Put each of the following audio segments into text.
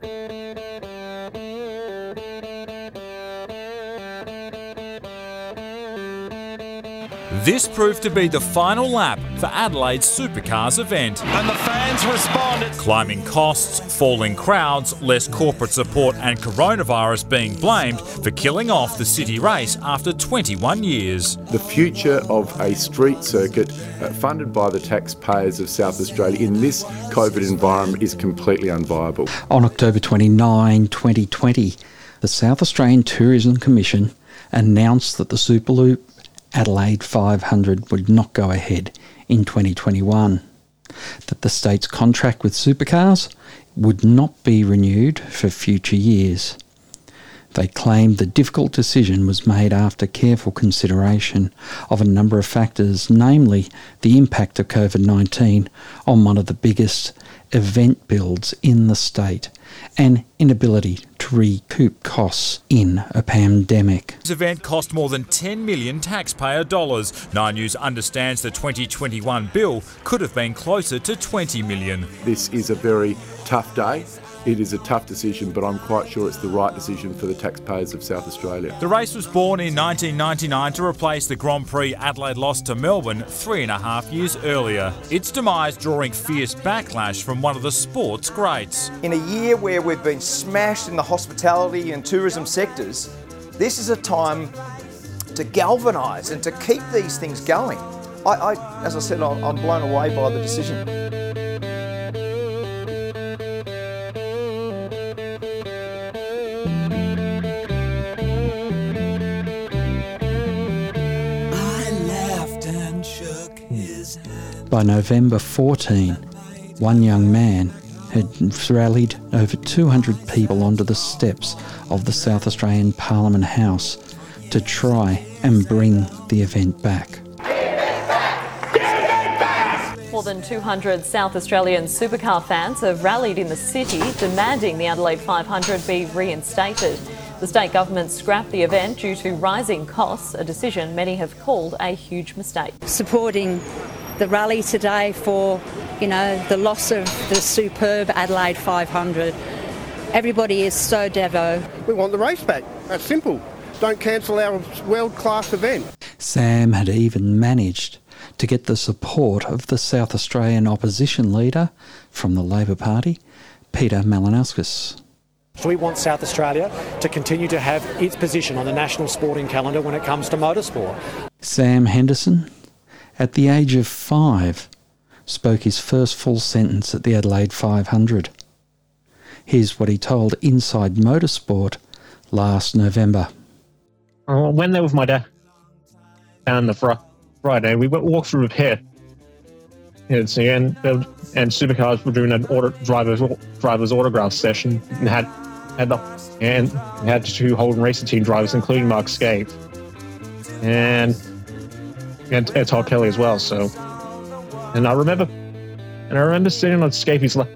Thank you. This proved to be the final lap for Adelaide's Supercars event. And the fans responded. Climbing costs, falling crowds, less corporate support, and coronavirus being blamed for killing off the city race after 21 years. The future of a street circuit uh, funded by the taxpayers of South Australia in this COVID environment is completely unviable. On October 29, 2020, the South Australian Tourism Commission announced that the Superloop Adelaide 500 would not go ahead in 2021, that the state's contract with supercars would not be renewed for future years. They claimed the difficult decision was made after careful consideration of a number of factors, namely the impact of COVID 19 on one of the biggest event builds in the state and inability to recoup costs in a pandemic. This event cost more than 10 million taxpayer dollars. Nine News understands the 2021 bill could have been closer to 20 million. This is a very tough day it is a tough decision, but I'm quite sure it's the right decision for the taxpayers of South Australia. The race was born in 1999 to replace the Grand Prix Adelaide lost to Melbourne three and a half years earlier. Its demise drawing fierce backlash from one of the sport's greats. In a year where we've been smashed in the hospitality and tourism sectors, this is a time to galvanise and to keep these things going. I, I, as I said, I'm blown away by the decision. By November 14, one young man had rallied over 200 people onto the steps of the South Australian Parliament House to try and bring the event back. More than 200 South Australian supercar fans have rallied in the city demanding the Adelaide 500 be reinstated. The state government scrapped the event due to rising costs, a decision many have called a huge mistake. Supporting the rally today for, you know, the loss of the superb Adelaide 500. Everybody is so devo. We want the race back. That's simple. Don't cancel our world class event. Sam had even managed to get the support of the South Australian opposition leader from the Labor Party, Peter Malinauskas. We want South Australia to continue to have its position on the national sporting calendar when it comes to motorsport. Sam Henderson, at the age of five, spoke his first full sentence at the Adelaide 500. Here's what he told Inside Motorsport last November. Uh, when there with my dad on the fr- Friday, we walked through here. And, and, supercars were doing an order, driver's driver's autograph session and had had the and had two Holden racing team drivers, including Mark Skaife. And and, and Todd Kelly as well. So, and I remember, and I remember sitting on Skaife's lap,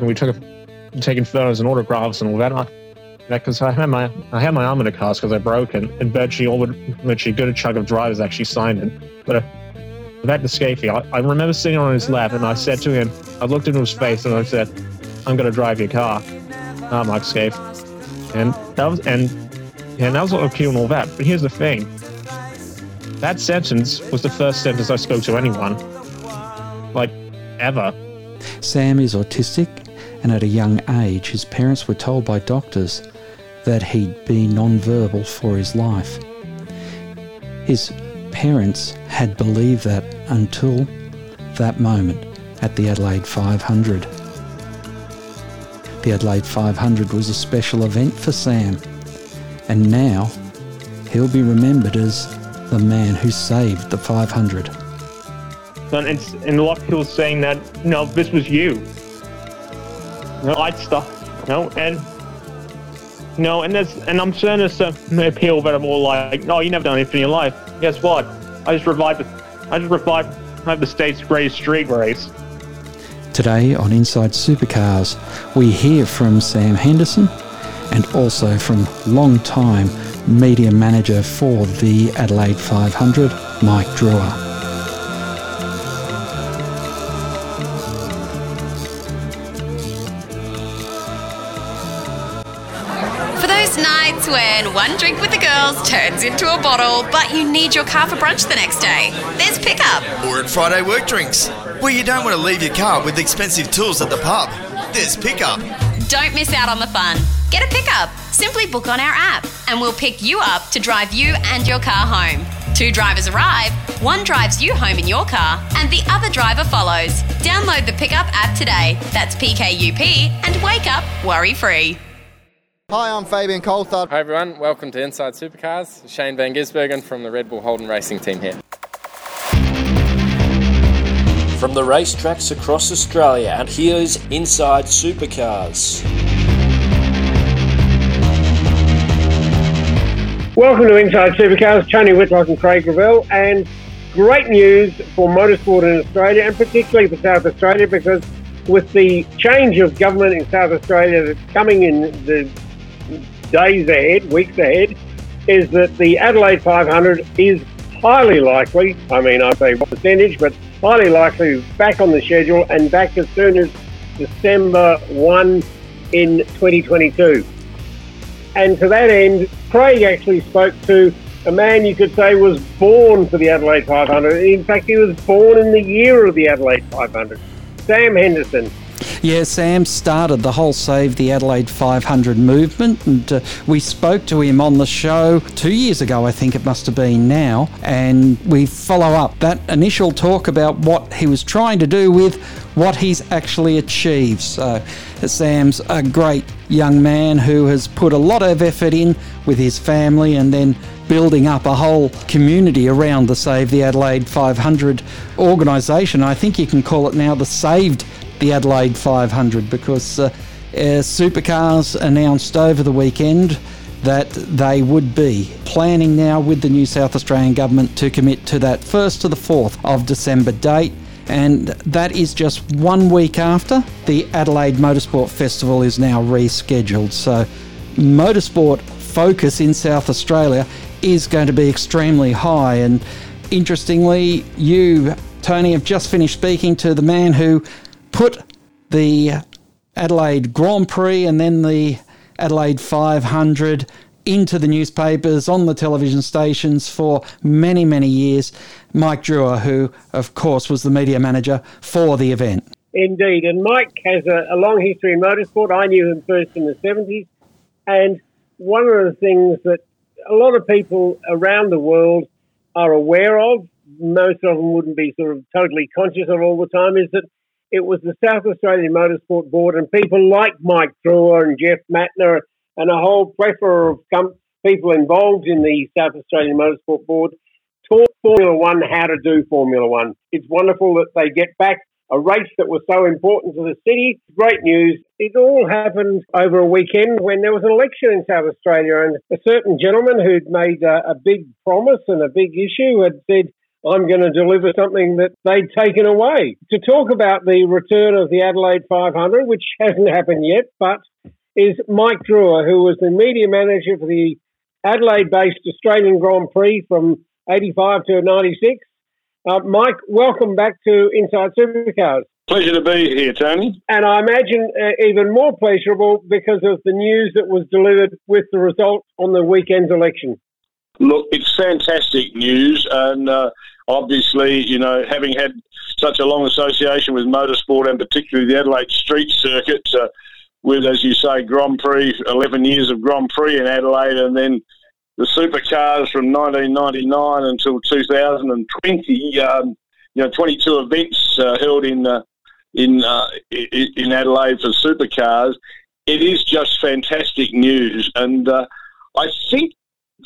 and we took a, taking photos and autographs and all that. And because I had my I had my arm in a cast because I broke and, and virtually all virtually good a chunk of drivers actually signed it. But uh, back to Skaife, I, I remember sitting on his lap and I said to him, I looked into his face and I said, "I'm going to drive your car, Mark Skaife," and that was and and that was all cute and all that. But here's the thing: that sentence was the first sentence I spoke to anyone. Like, ever. Sam is autistic, and at a young age, his parents were told by doctors that he'd be non-verbal for his life. His parents had believed that until that moment at the Adelaide 500. The Adelaide 500 was a special event for Sam, and now he'll be remembered as the man who saved the 500. And, it's, and a lot of people saying that, no, this was you. Know, I stuff, know, and, no, and there's, and I'm certain there's some appeal that are more like, no, you never done anything in your life. Guess what? I just revived, the, I just revived the state's greatest street race. Today on Inside Supercars, we hear from Sam Henderson and also from long-time media manager for the Adelaide 500, Mike Drewer. For those nights when one drink with the girls turns into a bottle, but you need your car for brunch the next day. There's pickup. Or at Friday work drinks, where you don't want to leave your car with expensive tools at the pub. There's pickup. Don't miss out on the fun. Get a pickup. Simply book on our app, and we'll pick you up to drive you and your car home. Two drivers arrive, one drives you home in your car, and the other driver follows. Download the Pickup app today. That's PKUP, and wake up worry free. Hi, I'm Fabian Coulthard. Hi everyone, welcome to Inside Supercars. Shane Van Gisbergen from the Red Bull Holden Racing team here. From the racetracks across Australia, and here's Inside Supercars. Welcome to Inside Supercars, Tony Whitlock and Craig Gravel, and great news for motorsport in Australia and particularly for South Australia because with the change of government in South Australia that's coming in the days ahead, weeks ahead, is that the Adelaide 500 is highly likely, I mean, I say percentage, but highly likely back on the schedule and back as soon as December 1 in 2022. And to that end, Craig actually spoke to a man you could say was born for the Adelaide 500. In fact, he was born in the year of the Adelaide 500. Sam Henderson. Yeah, Sam started the whole Save the Adelaide 500 movement, and uh, we spoke to him on the show two years ago, I think it must have been now, and we follow up that initial talk about what he was trying to do with what he's actually achieved. So, Sam's a great young man who has put a lot of effort in with his family and then building up a whole community around the Save the Adelaide 500 organisation. I think you can call it now the Saved the Adelaide 500 because uh, uh, Supercars announced over the weekend that they would be planning now with the New South Australian Government to commit to that 1st to the 4th of December date. And that is just one week after the Adelaide Motorsport Festival is now rescheduled. So, motorsport focus in South Australia is going to be extremely high. And interestingly, you, Tony, have just finished speaking to the man who put the Adelaide Grand Prix and then the Adelaide 500 into the newspapers, on the television stations for many, many years. Mike Drewer, who, of course, was the media manager for the event. Indeed, and Mike has a, a long history in motorsport. I knew him first in the 70s, and one of the things that a lot of people around the world are aware of, most of them wouldn't be sort of totally conscious of all the time, is that it was the South Australian Motorsport Board and people like Mike Drewer and Jeff Mattner and a whole plethora of com- people involved in the South Australian Motorsport Board taught Formula One how to do Formula One. It's wonderful that they get back a race that was so important to the city. Great news. It all happened over a weekend when there was an election in South Australia, and a certain gentleman who'd made a, a big promise and a big issue had said, I'm going to deliver something that they'd taken away. To talk about the return of the Adelaide 500, which hasn't happened yet, but is Mike Drewer, who was the media manager for the Adelaide based Australian Grand Prix from 85 to 96. Uh, Mike, welcome back to Inside Supercars. Pleasure to be here, Tony. And I imagine uh, even more pleasurable because of the news that was delivered with the result on the weekend's election. Look, it's fantastic news, and uh, obviously, you know, having had such a long association with motorsport and particularly the Adelaide Street Circuit, uh, with, as you say, Grand Prix, 11 years of Grand Prix in Adelaide, and then the supercars from 1999 until 2020. Um, you know, 22 events uh, held in uh, in uh, in Adelaide for supercars. It is just fantastic news, and uh, I think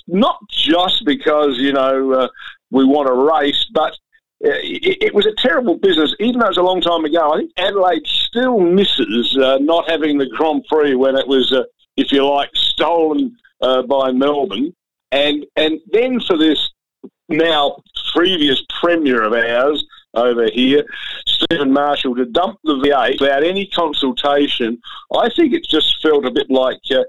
not just because you know uh, we want a race, but it, it, was a terrible business. Even though it was a long time ago, I think Adelaide still misses uh, not having the Grand Prix when it was, uh, if you like, stolen uh, by Melbourne. And and then for this now previous premier of ours over here, Stephen Marshall, to dump the V8 without any consultation, I think it just felt a bit like uh,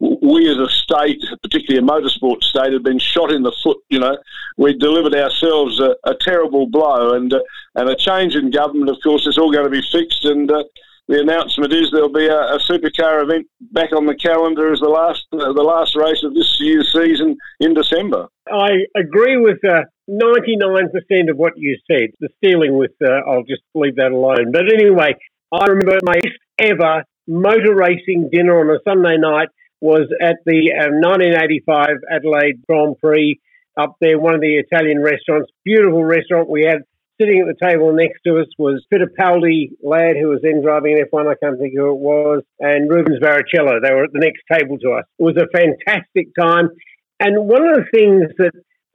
we as a state, particularly a motorsport state, have been shot in the foot. You know, we delivered ourselves a, a terrible blow, and uh, and a change in government. Of course, it's all going to be fixed, and uh, the announcement is there'll be a, a, supercar event back on the calendar as the last uh, the last race of this year's season in December. I agree with uh, 99% of what you said. The stealing with, uh, I'll just leave that alone. But anyway, I remember my ever motor racing dinner on a Sunday night was at the 1985 uh, Adelaide Grand Prix up there, one of the Italian restaurants. Beautiful restaurant. We had sitting at the table next to us was Fittipaldi lad, who was then driving an F1. I can't think who it was, and Rubens Barrichello. They were at the next table to us. It was a fantastic time. And one of the things that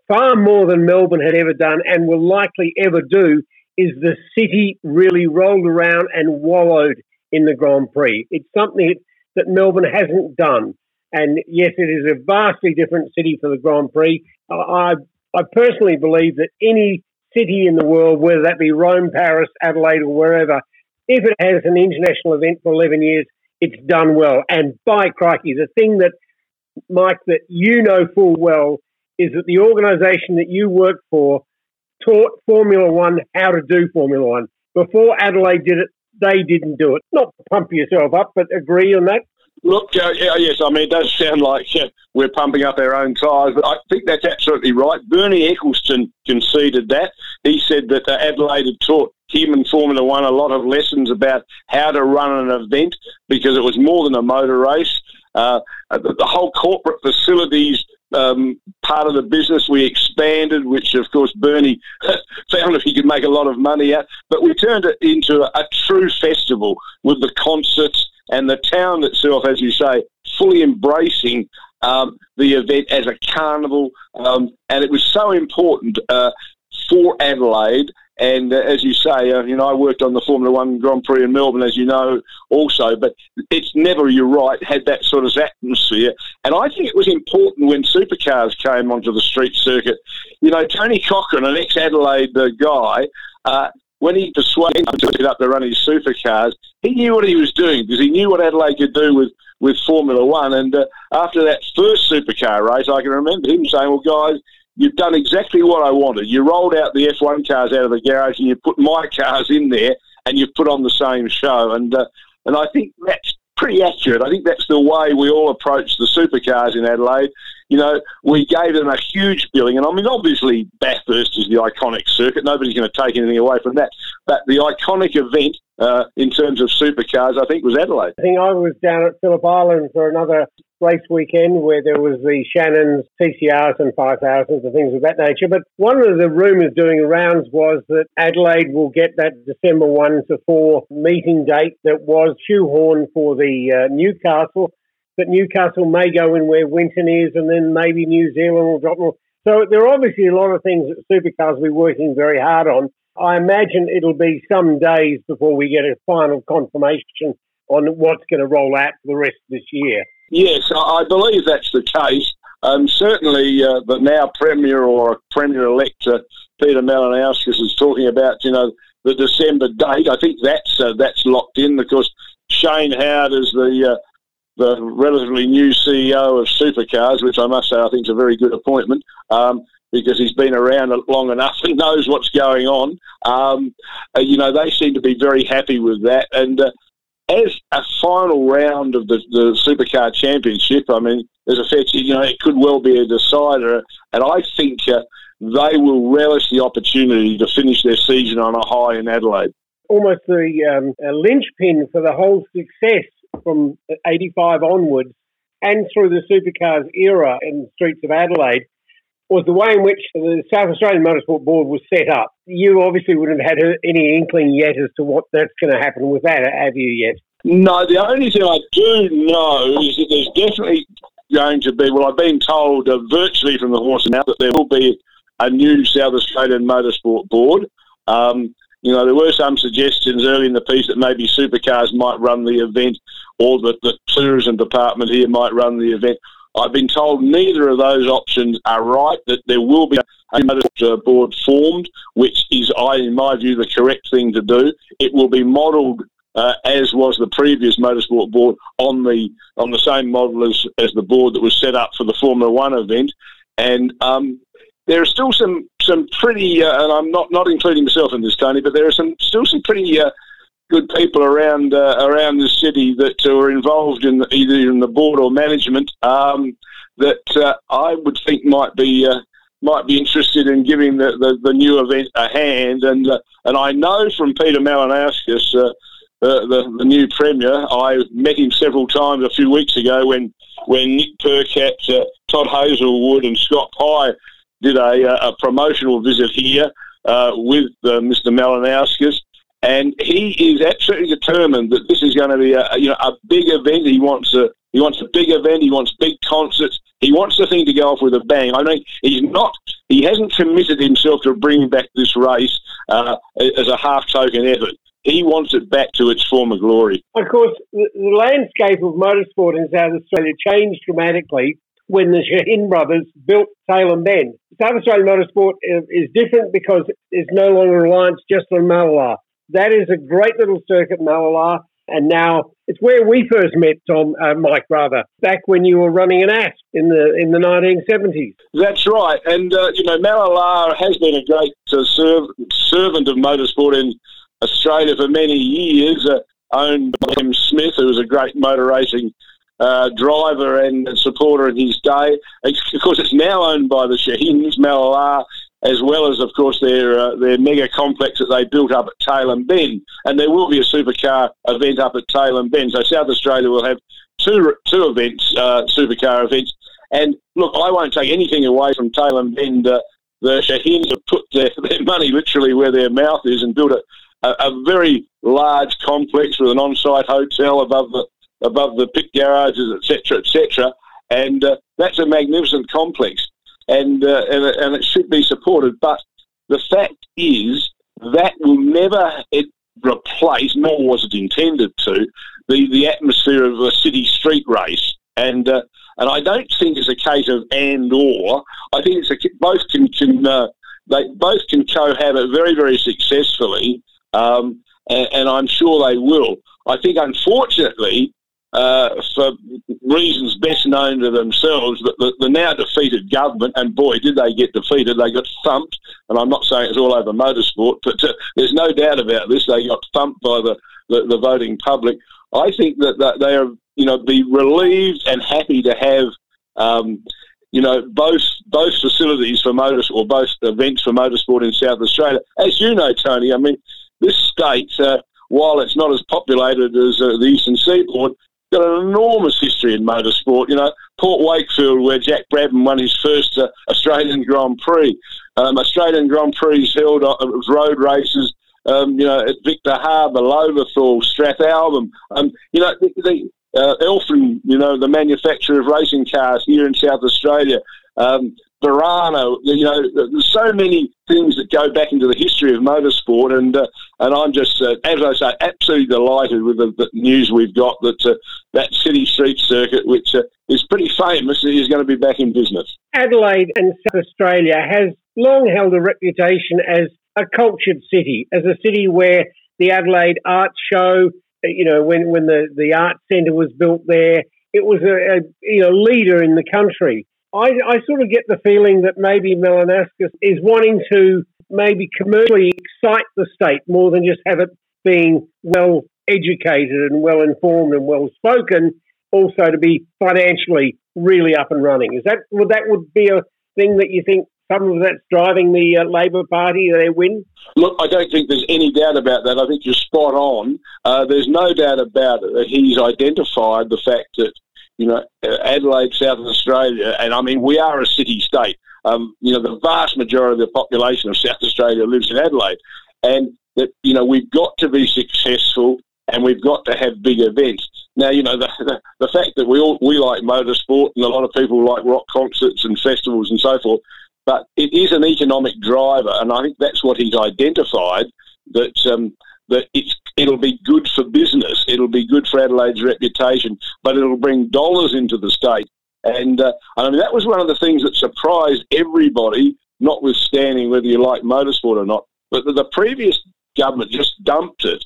far more than Melbourne had ever done and will likely ever do is the city really rolled around and wallowed in the Grand Prix. It's something that Melbourne hasn't done. And yes, it is a vastly different city for the Grand Prix. I, I personally believe that any city in the world, whether that be Rome, Paris, Adelaide, or wherever, if it has an international event for 11 years, it's done well. And by crikey, the thing that, Mike, that you know full well is that the organisation that you work for taught Formula One how to do Formula One. Before Adelaide did it, they didn't do it. Not pump yourself up, but agree on that. Look, uh, yes, I mean, it does sound like uh, we're pumping up our own tyres, but I think that's absolutely right. Bernie Ecclestone conceded that. He said that uh, Adelaide had taught him and Formula One a lot of lessons about how to run an event because it was more than a motor race. Uh, the, the, whole corporate facilities um, part of the business we expanded, which of course Bernie found that he could make a lot of money at. But we turned it into a, a true festival with the concerts and the town itself, as you say, fully embracing um, the event as a carnival. Um, and it was so important uh, for Adelaide. And uh, as you say, uh, you know, I worked on the Formula One Grand Prix in Melbourne, as you know, also. But it's never, you're right, had that sort of atmosphere. And I think it was important when supercars came onto the street circuit. You know, Tony Cochrane, an ex-Adelaide uh, guy, uh, when he persuaded him to get up to run his supercars, he knew what he was doing because he knew what Adelaide could do with, with Formula One. And uh, after that first supercar race, I can remember him saying, Well, guys, you've done exactly what I wanted. You rolled out the F1 cars out of the garage and you put my cars in there and you've put on the same show. And, uh, and I think that's pretty accurate. I think that's the way we all approach the supercars in Adelaide. You know, we gave them a huge billing, and I mean, obviously, Bathurst is the iconic circuit. Nobody's going to take anything away from that. But the iconic event uh, in terms of supercars, I think, was Adelaide. I think I was down at Phillip Island for another race weekend where there was the Shannons, TCRs and 5000s and things of that nature. But one of the rumours doing rounds was that Adelaide will get that December 1 to 4 meeting date that was shoehorned for the uh, Newcastle. That Newcastle may go in where Winton is and then maybe New Zealand will drop more. So there are obviously a lot of things that Supercars will be working very hard on. I imagine it'll be some days before we get a final confirmation on what's going to roll out for the rest of this year. Yes, I believe that's the case. Um, certainly, uh, the now Premier or Premier-elect uh, Peter Malinauskas is talking about, you know, the December date. I think that's uh, that's locked in because Shane Howard is the uh, the relatively new CEO of Supercars, which I must say I think is a very good appointment. Um, because he's been around long enough and knows what's going on. Um, uh, you know, they seem to be very happy with that. And uh, as a final round of the, the Supercar Championship, I mean, there's a fair, you know, it could well be a decider, and I think uh, they will relish the opportunity to finish their season on a high in Adelaide. Almost the um, linchpin for the whole success from 85 onwards and through the supercars era in the streets of Adelaide was the way in which the South Australian Motorsport Board was set up. You obviously wouldn't have had any inkling yet as to what that's going to happen with that, have you yet? No, the only thing I do know is that there's definitely going to be, well, I've been told uh, virtually from the horse now that there will be a new South Australian Motorsport Board. Um, you know, there were some suggestions early in the piece that maybe supercars might run the event or that the tourism department here might run the event. I've been told neither of those options are right, that there will be a motor board formed, which is, in my view, the correct thing to do. It will be modelled uh, as was the previous motorsport board on the on the same model as, as the board that was set up for the Formula One event. And um, there are still some some pretty, uh, and I'm not not including myself in this, Tony, but there are some still some pretty uh, good people around uh, around the city that were involved in the, either in the board or management um, that uh, I would think might be uh, might be interested in giving the, the, the, new event a hand. And uh, and I know from Peter Malinauskas, uh, the, the new premier, I met him several times a few weeks ago when when Nick Percat, uh, Todd Hazelwood, and Scott Pye did a, a promotional visit here with Mr. Malinauskas. And he is absolutely determined that this is going to be a, you know a big event. He wants a he wants a big event. He wants big concerts. He wants the thing to go off with a bang. I mean, he's not. He hasn't committed himself to bringing back this race uh, as a half token effort. He wants it back to its former glory. Of course, the, landscape of motorsport in South Australia changed dramatically when the Shaheen brothers built Tailem Bend. South Australian motorsport is different because it's no longer reliant just on Mallala. That is a great little circuit, Mallala, and now it's where we first met Tom, uh, Mike, rather back when you were running an ASP in the in the 1970s. That's right, and uh, you know Mallala has been a great uh, serv- servant of motorsport in Australia for many years. Uh, owned by Tim Smith, who was a great motor racing uh, driver and supporter in his day. Of course, it's now owned by the Shaheens, Mallala, as well as, of course, their uh, their mega complex that they built up at Tailem Bend. And there will be a supercar event up at Tailem Bend. So South Australia will have two two events, uh, supercar events. And look, I won't take anything away from Tailem Bend. Uh, the Shaheens have put their, their money literally where their mouth is and built a, a, a very large complex with an on-site hotel above the above the pit garages, etc., etc. And uh, that's a magnificent complex, and, uh, and and it should be supported. But the fact is that will never replace, nor was it intended to, the, the atmosphere of a city street race. And uh, and I don't think it's a case of and or. I think it's a, both can, can uh, they both can cohabit very very successfully, um, and, and, I'm sure they will. I think unfortunately uh, for reasons best known to themselves, that the, now defeated government, and boy, did they get defeated, they got thumped. And I'm not saying it's all over motorsport, but uh, there's no doubt about this. They got thumped by the, the, the voting public. I think that, that they are, you know, be relieved and happy to have, um, you know, both both facilities for motorsport, or both events for motorsport in South Australia. As you know, Tony, I mean, this state, uh, while it's not as populated as uh, the Eastern Seaboard, got an enormous history in motorsport. You know, Port Wakefield, where Jack Brabham won his first uh, Australian Grand Prix. Um, Australian Grand Prix held uh, road races. Um, you know, at Victor Harbor, Lobethal, Strathalbyn. Um, you know, the, the uh, Elfin, you know, the manufacturer of racing cars here in South Australia. Um, Verano, you know, there's so many things that go back into the history of motorsport, and uh, and I'm just, uh, as I say, absolutely delighted with the, the news we've got that uh, that City Street Circuit, which uh, is pretty famous, is going to be back in business. Adelaide and South Australia has long held a reputation as a cultured city, as a city where the Adelaide Art Show, you know, when when the the art centre was built there, it was a, a you know leader in the country. I, I sort of get the feeling that maybe Malinauskas is wanting to maybe commercially excite the state more than just have it being well educated and well informed and well spoken, also to be financially really up and running. Is that would that would be a thing that you think some of that's driving the uh, Labor Party their win? Look, I don't think there's any doubt about that. I think you're spot on. Uh, there's no doubt about it that he's identified the fact that you know, Adelaide, South Australia, and I mean, we are a city state. Um, you know, the vast majority of the population of South Australia lives in Adelaide, and that you know we've got to be successful and we've got to have big events. Now, you know, the, the, the fact that we all we like motorsport and a lot of people like rock concerts and festivals and so forth, but it is an economic driver, and I think that's what he's identified that um, that it's it'll be good for business. It'll be good for Adelaide's reputation, but it'll bring dollars into the state. And uh, I mean, that was one of the things that surprised everybody, notwithstanding whether you like motorsport or not. But the, the previous government just dumped it,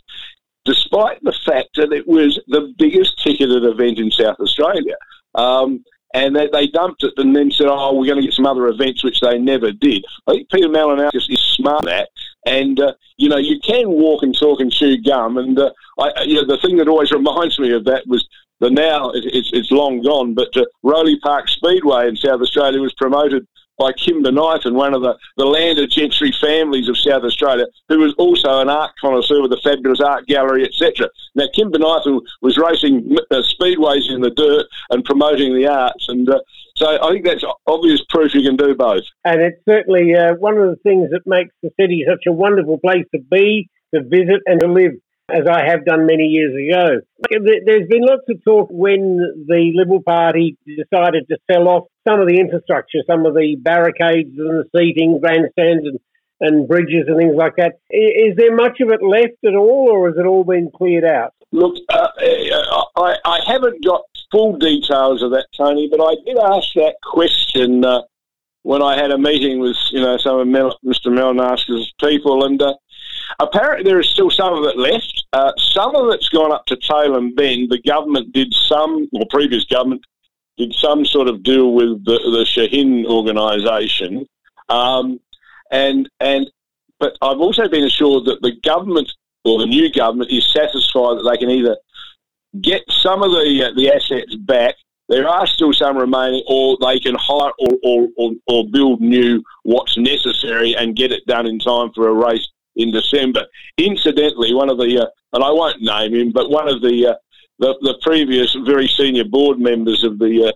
despite the fact that it was the biggest ticketed event in South Australia. Um, and they, they, dumped it and then said, oh, we're going to get some other events, which they never did. I think Peter Malinauskas is smart at that And uh, you know, you can walk and talk and chew gum. And uh, I, you know, the thing that always reminds me of that was the now it's, it's long gone, but uh, Rowley Park Speedway in South Australia was promoted by Kim Bonython, one of the, the landed gentry families of South Australia, who was also an art connoisseur with a fabulous art gallery, etc. Now, Kim Bonython was racing uh, speedways in the dirt and promoting the arts, and uh, so I think that's obvious proof you can do both. And it's certainly uh, one of the things that makes the city such a wonderful place to be, to visit, and to live as I have done many years ago. There's been lots of talk when the Liberal Party decided to sell off some of the infrastructure, some of the barricades and the seating, grandstands and, and bridges and things like that. Is there much of it left at all, or has it all been cleared out? Look, uh, I, I haven't got full details of that, Tony, but I did ask that question uh, when I had a meeting with you know some of Mel, Mr. Malinauskas's people, and uh, apparently there is still some of it left. Uh, some of it's gone up to Tailem Bend. The government did some, or previous government did some sort of deal with the, the Shaheen organisation, um, and and but I've also been assured that the government or the new government is satisfied that they can either get some of the uh, the assets back. There are still some remaining, or they can hire or, or, or, or build new what's necessary and get it done in time for a race in December. Incidentally, one of the, uh, and I won't name him, but one of the, uh, the, the previous very senior board members of the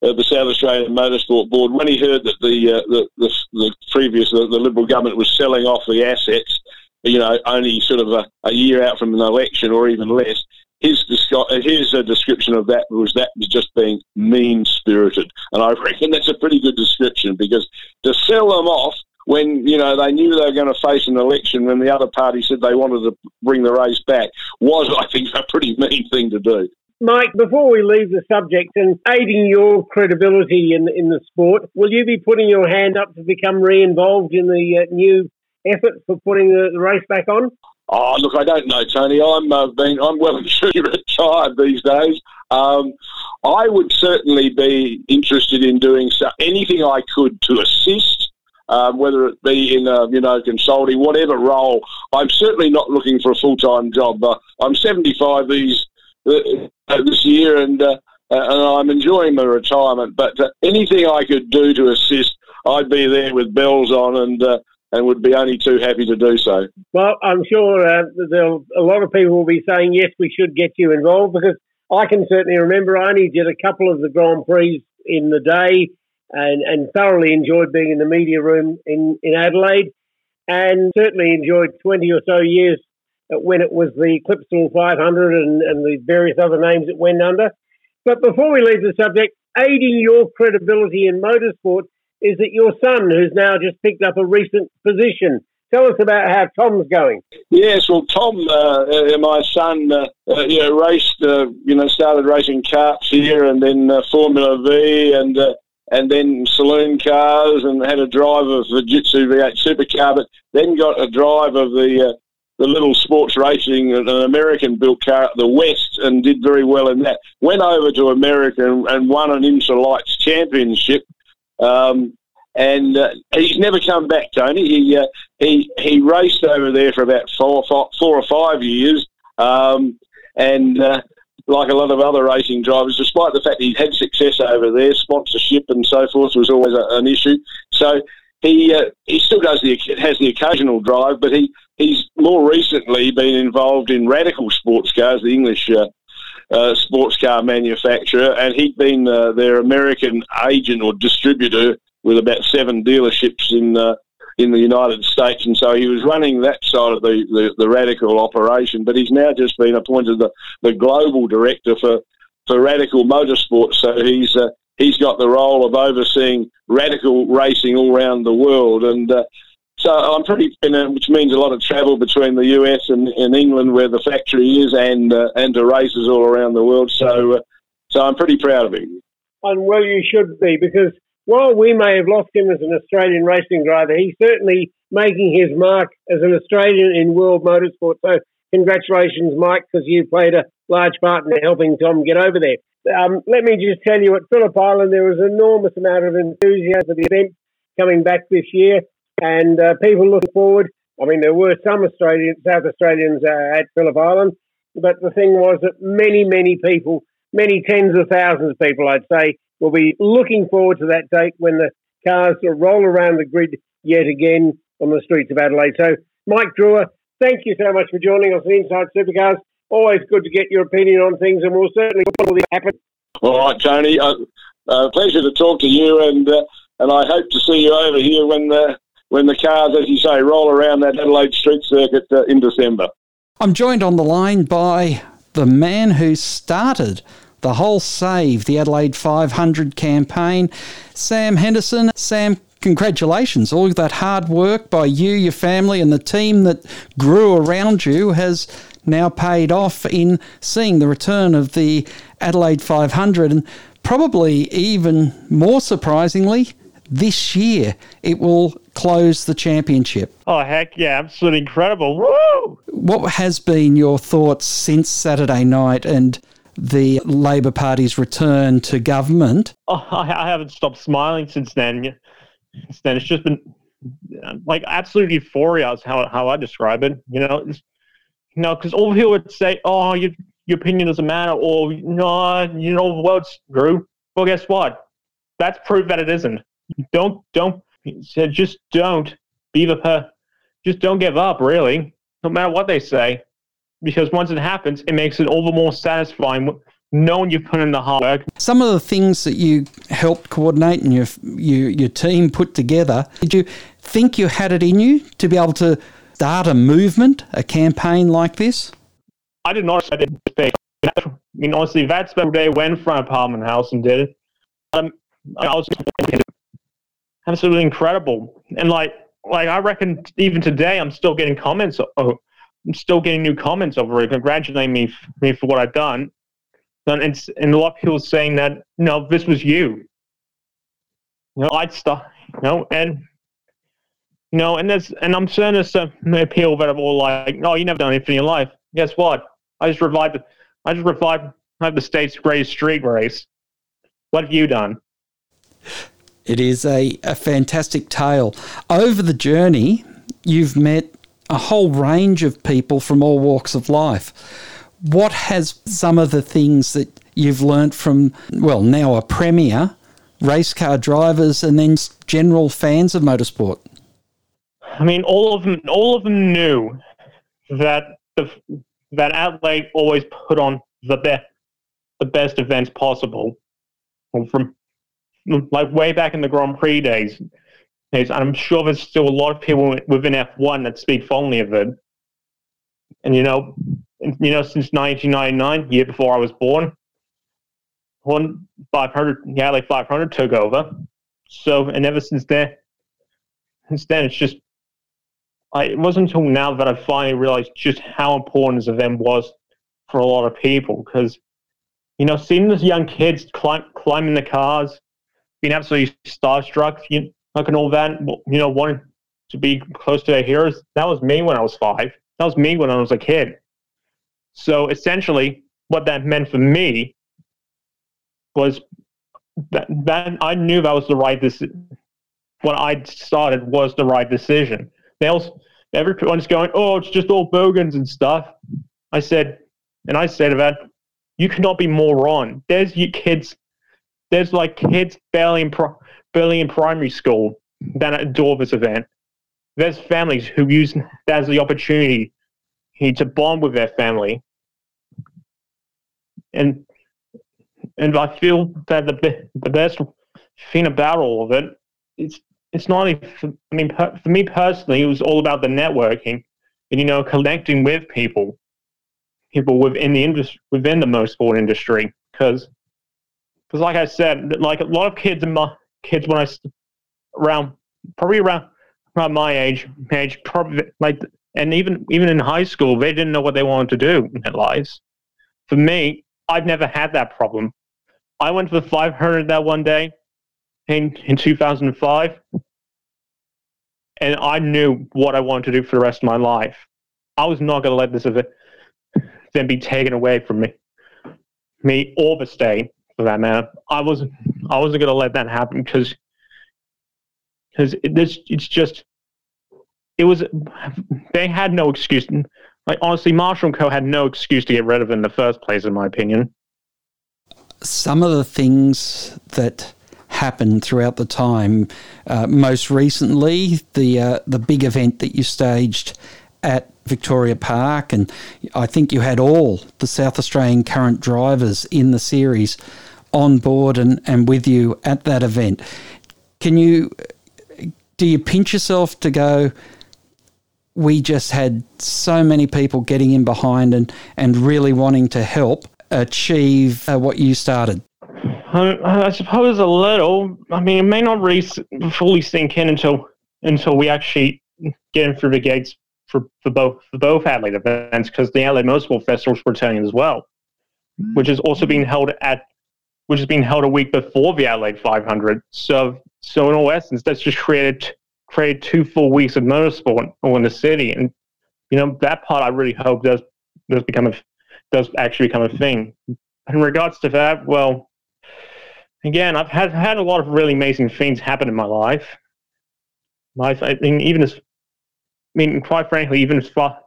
uh, the South Australian Motorsport Board, when he heard that the uh, the, the, the, previous the, the, Liberal government was selling off the assets, you know, only sort of a, a year out from an election or even less, his his uh, description of that was that was just being mean spirited, and I reckon that's a pretty good description because to sell them off when you know they knew they were going to face an election when the other party said they wanted to bring the race back was, I think, a pretty mean thing to do. Mike, before we leave the subject and aiding your credibility in in the sport, will you be putting your hand up to become re-involved in the uh, new effort for putting the, the, race back on? Oh, look, I don't know, Tony. I'm uh, been I'm well and truly retired these days. Um, I would certainly be interested in doing so, anything I could to assist um, whether it be in uh, you know consulting, whatever role. I'm certainly not looking for a full time job. Uh, I'm 75 these uh, this year, and uh, and I'm enjoying my retirement. But uh, anything I could do to assist, I'd be there with bells on, and uh, and would be only too happy to do so. Well, I'm sure uh, a lot of people will be saying yes, we should get you involved because I can certainly remember I only did a couple of the Grand Prix in the day and, and thoroughly enjoyed being in the media room in, in Adelaide and certainly enjoyed 20 or so years when it was the Clipsal 500 and, and the various other names it went under. But before we leave the subject, aiding your credibility in motorsport is that your son, who's now just picked up a recent position. Tell us about how Tom's going. Yes, well, Tom, uh, uh, my son, uh, uh you know, raced, uh, you know, started racing karts here and then uh, Formula V and and then saloon cars and had a drive of the Jitsu V8 supercar, but then got a drive of the uh, the little sports racing, an American built car at the West, and did very well in that. Went over to America and, and won an IMSA Lights Championship. Um, and uh, he's never come back, Tony. He uh, he he raced over there for about four, or five years, um, and uh, like a lot of other racing drivers, despite the fact he had success over there, sponsorship and so forth was always a, an issue. So he uh, he still does the has the occasional drive, but he he's more recently been involved in Radical Sports Cars, the English uh, uh, sports car manufacturer, and he'd been uh, their American agent or distributor with about seven dealerships in uh, in the United States, and so he was running that side of the, the, the radical operation. But he's now just been appointed the, the global director for, for Radical Motorsports. So he's uh, he's got the role of overseeing radical racing all around the world, and uh, so I'm pretty, which means a lot of travel between the US and, and England, where the factory is, and uh, and to races all around the world. So uh, so I'm pretty proud of him. And well, you should be because while we may have lost him as an Australian racing driver, he's certainly making his mark as an Australian in world motorsport. So, congratulations, Mike, because you played a large part in helping Tom get over there. Um, let me just tell you, at Phillip Island, there was an enormous amount of enthusiasm for the event coming back this year, and uh, people looking forward I mean, there were some Australian, South Australians uh, at Phillip Island, but the thing was that many, many people, many tens of thousands of people, I'd say, will be looking forward to that date when the cars will roll around the grid yet again on the streets of Adelaide. So, Mike Drewer, thank you so much for joining us on Inside Supercars. Always good to get your opinion on things, and we'll certainly follow the happen. All right, Tony. Uh, uh, pleasure to talk to you, and uh, and I hope to see you over here when the when the cars, as you say, roll around that Adelaide Street Circuit uh, in December. I'm joined on the line by the man who started the whole Save the Adelaide 500 campaign, Sam Henderson. Sam, congratulations. All that hard work by you, your family, and the team that grew around you has now paid off in seeing the return of the Adelaide 500. And probably even more surprisingly, this year it will close the championship. Oh, heck yeah, absolutely incredible. Woo! What has been your thoughts since Saturday night and the Labor Party's return to government? Oh, I haven't stopped smiling since then. Since then, it's just been uh, like absolute euphoria is how, how I describe it. You know, it's, you know, because all people would say, "Oh, your your opinion doesn't matter," or "No, you know, the world's screwed." Well, guess what? That's proof that it isn't. Don't don't just don't be the per. Just don't give up. Really, no matter what they say, because once it happens, it makes it all the more satisfying knowing you've put in the hard work. Some of the things that you helped coordinate and your, your, your team put together, did you think you had it in you to be able to start a movement, a campaign like this? I did not. I didn't. I mean, honestly, that special day went from Parliament House and did it. Um, I was absolutely incredible, and like, like I reckon even today, I'm still getting comments. Oh, I'm still getting new comments over it, congratulating me, me for what I've done. And, and a lot of people saying that, no, this was you. You know, I'd start, you know, and you know, and there's and I'm certain there's some people that are all like, "No, you never done anything in your life." Guess what? I just revived. I just revived the state's greatest street race. What have you done? It is a, a fantastic tale. Over the journey, you've met a whole range of people from all walks of life. What has some of the things that you've learnt from, well, now a premier, race car drivers, and then general fans of motorsport? I mean, all of them, all of them knew that the that Adelaide always put on the best the best events possible. From like way back in the Grand Prix days, and I'm sure there's still a lot of people within F1 that speak fondly of it. And you know, you know, since 1999, year before I was born, one 500, yeah, like 500 took over. So, and ever since then, since then, it's just I, it wasn't until now that I finally realized just how important this event was for a lot of people. Because, you know, seeing those young kids climb, climbing the cars, being absolutely starstruck, you, like and all that, you know, wanting to be close to their heroes, that was me when I was five. That was me when I was a kid. So essentially, what that meant for me was that, that I knew that was the right decision. What I started was the right decision else, everyone's going, oh, it's just all bogans and stuff. I said, and I said about, you cannot be more wrong. There's kids, there's like kids in, pro, barely in primary school that adore this event. There's families who use that as the opportunity to bond with their family. And and I feel that the the best thing about all of it, it is it's not only for, I mean per, for me personally, it was all about the networking and you know connecting with people, people within the industry, within the motorsport industry, because because like I said, like a lot of kids in my kids when I around probably around around my age age probably like and even even in high school they didn't know what they wanted to do in their lives. For me, I've never had that problem. I went for the 500 that one day in, in 2005. And I knew what I wanted to do for the rest of my life. I was not going to let this event then be taken away from me, me or the state for that matter. I wasn't, I wasn't going to let that happen because, because this, it's just, it was they had no excuse. Like honestly, Marshall and Co had no excuse to get rid of it in the first place, in my opinion. Some of the things that happened throughout the time, uh, most recently, the uh, the big event that you staged at Victoria Park, and I think you had all the South Australian current drivers in the series on board and, and with you at that event. Can you do you pinch yourself to go? We just had so many people getting in behind and, and really wanting to help achieve uh, what you started. I, I, suppose a little. I mean, it may not really fully sink in until until we actually get in through the gates for, for both for both Adelaide events because the Adelaide Motorsport Festival is returning as well, which is also being held at which is being held a week before the Adelaide 500. So so in all essence, that's just created created two full weeks of motorsport all in the city, and you know that part I really hope does does become a does actually become a thing. In regards to that, well, again, I've had had a lot of really amazing things happen in my life. Life, I mean, even as I mean, quite frankly, even as far,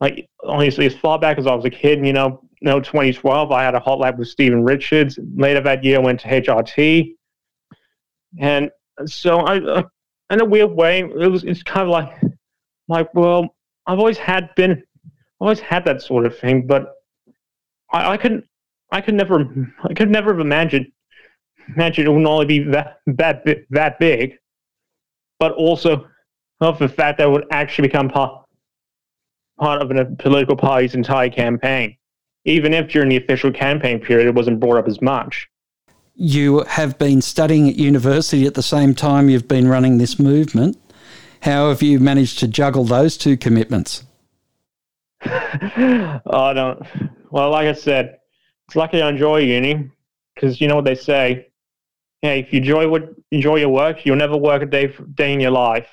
like, honestly, as far back as I was a kid, you know, know, 2012, I had a hot lap with Steven Richards. Later that year, I went to HRT. And so I, uh, in a weird way, it was, it's kind of like, like, well, I've always had been, always had that sort of thing, but I, I could, I could never, I could never have imagined, imagined it would only be that, that, that big, but also of the fact that it would actually become part, part of a political party's entire campaign, even if during the official campaign period it wasn't brought up as much. You have been studying at university at the same time you've been running this movement. How have you managed to juggle those two commitments? oh, no. Well, like I said, it's lucky I enjoy uni because you know what they say. Hey, if you enjoy what enjoy your work, you'll never work a day day in your life.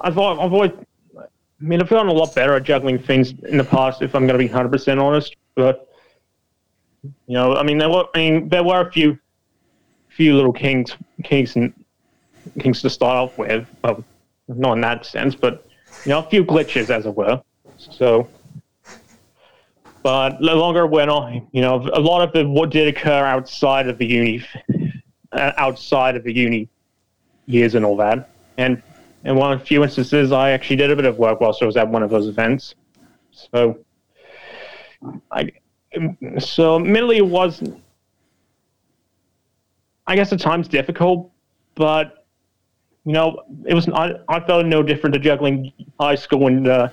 I've, I've always, I mean, I've gotten a lot better at juggling things in the past, if I'm going to be 100% honest. But, you know, I mean, there were, I mean, there were a few, few little kinks, kinks and kinks to start off with. Well, not in that sense, but, you know, a few glitches, as it were. So, but the longer it went on, you know, a lot of it what did occur outside of the uni, uh, outside of the uni years and all that. And in one of the few instances, I actually did a bit of work whilst I was at one of those events. So, I so admittedly it was, I guess at times difficult, but you know it was I, I felt no different to juggling high school and uh,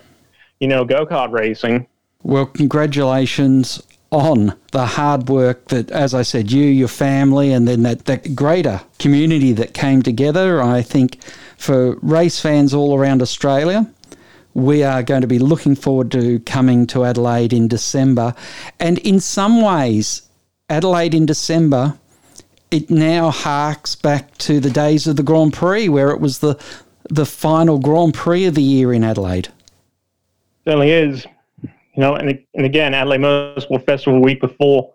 you know go kart racing. Well, congratulations on the hard work that, as I said, you, your family, and then that, that greater community that came together. I think for race fans all around Australia, we are going to be looking forward to coming to Adelaide in December. And in some ways, Adelaide in December, it now harks back to the days of the Grand Prix, where it was the the final Grand Prix of the year in Adelaide. Certainly is. You know, and, and again, Adelaide Motorsport Festival the week before,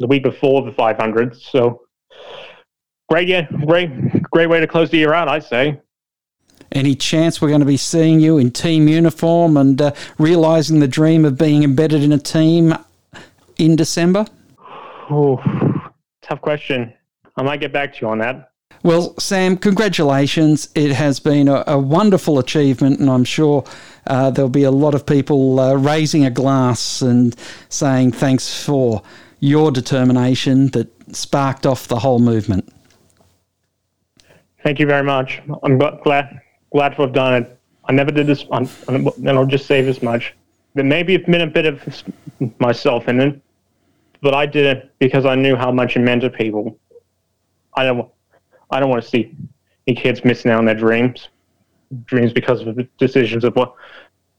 the week before the 500. So great, yeah, great, great way to close the year out, I say. Any chance we're going to be seeing you in team uniform and uh, realising the dream of being embedded in a team in December? Oh, tough question. I might get back to you on that. Well, Sam, congratulations. It has been a, a wonderful achievement, and I'm sure uh, there'll be a lot of people uh, raising a glass and saying thanks for your determination that sparked off the whole movement. Thank you very much. I'm glad glad to have done it. I never did this, on, and I'll just say this much. There maybe have been a bit of myself in it, but I did it because I knew how much it meant to people. I don't, I don't want to see any kids missing out on their dreams, dreams because of the decisions of what,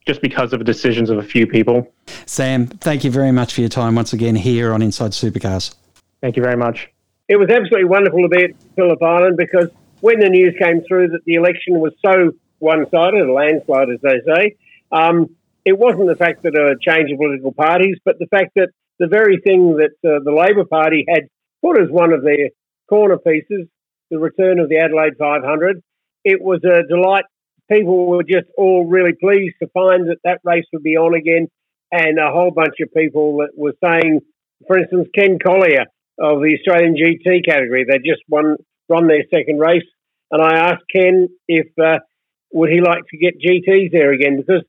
just because of the decisions of a few people. Sam, thank you very much for your time once again here on Inside Supercars. Thank you very much. It was absolutely wonderful to be at Phillip Island because when the news came through that the election was so one-sided, a landslide, as they say, um, it wasn't the fact that a change of political parties, but the fact that the very thing that uh, the Labor Party had put as one of their corner pieces, the return of the Adelaide 500, it was a delight people were just all really pleased to find that that race would be on again. And a whole bunch of people that were saying, for instance, Ken Collier of the Australian GT category, they just won run their second race, and I asked Ken if uh, would he like to get GTs there again because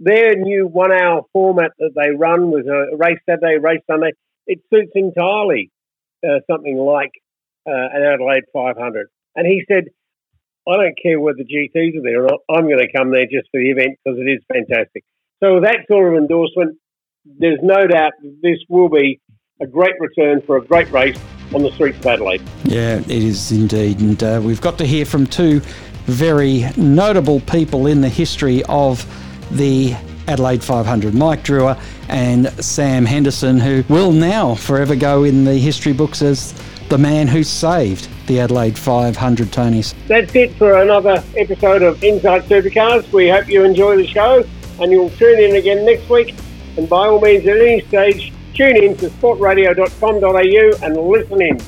their new one-hour format that they run was a race Saturday, race Sunday. It suits entirely uh, something like uh, an Adelaide 500. And he said, I don't care whether GTs are there or not. I'm going to come there just for the event because it is fantastic. So that sort of endorsement, there's no doubt this will be a great return for a great race on the streets of Adelaide. Yeah, it is indeed. And uh, we've got to hear from two very notable people in the history of the Adelaide 500, Mike Drewer and Sam Henderson, who will now forever go in the history books as the man who saved the Adelaide 500 Tonys. That's it for another episode of Inside Supercars. We hope you enjoy the show and you'll tune in again next week. And by all means, at any stage, tune in to sportradio.com.au and listen in.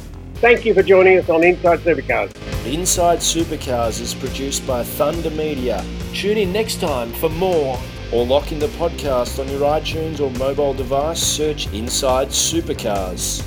Thank you for joining us on Inside Supercars. Inside Supercars is produced by Thunder Media. Tune in next time for more or lock in the podcast on your iTunes or mobile device. Search Inside Supercars.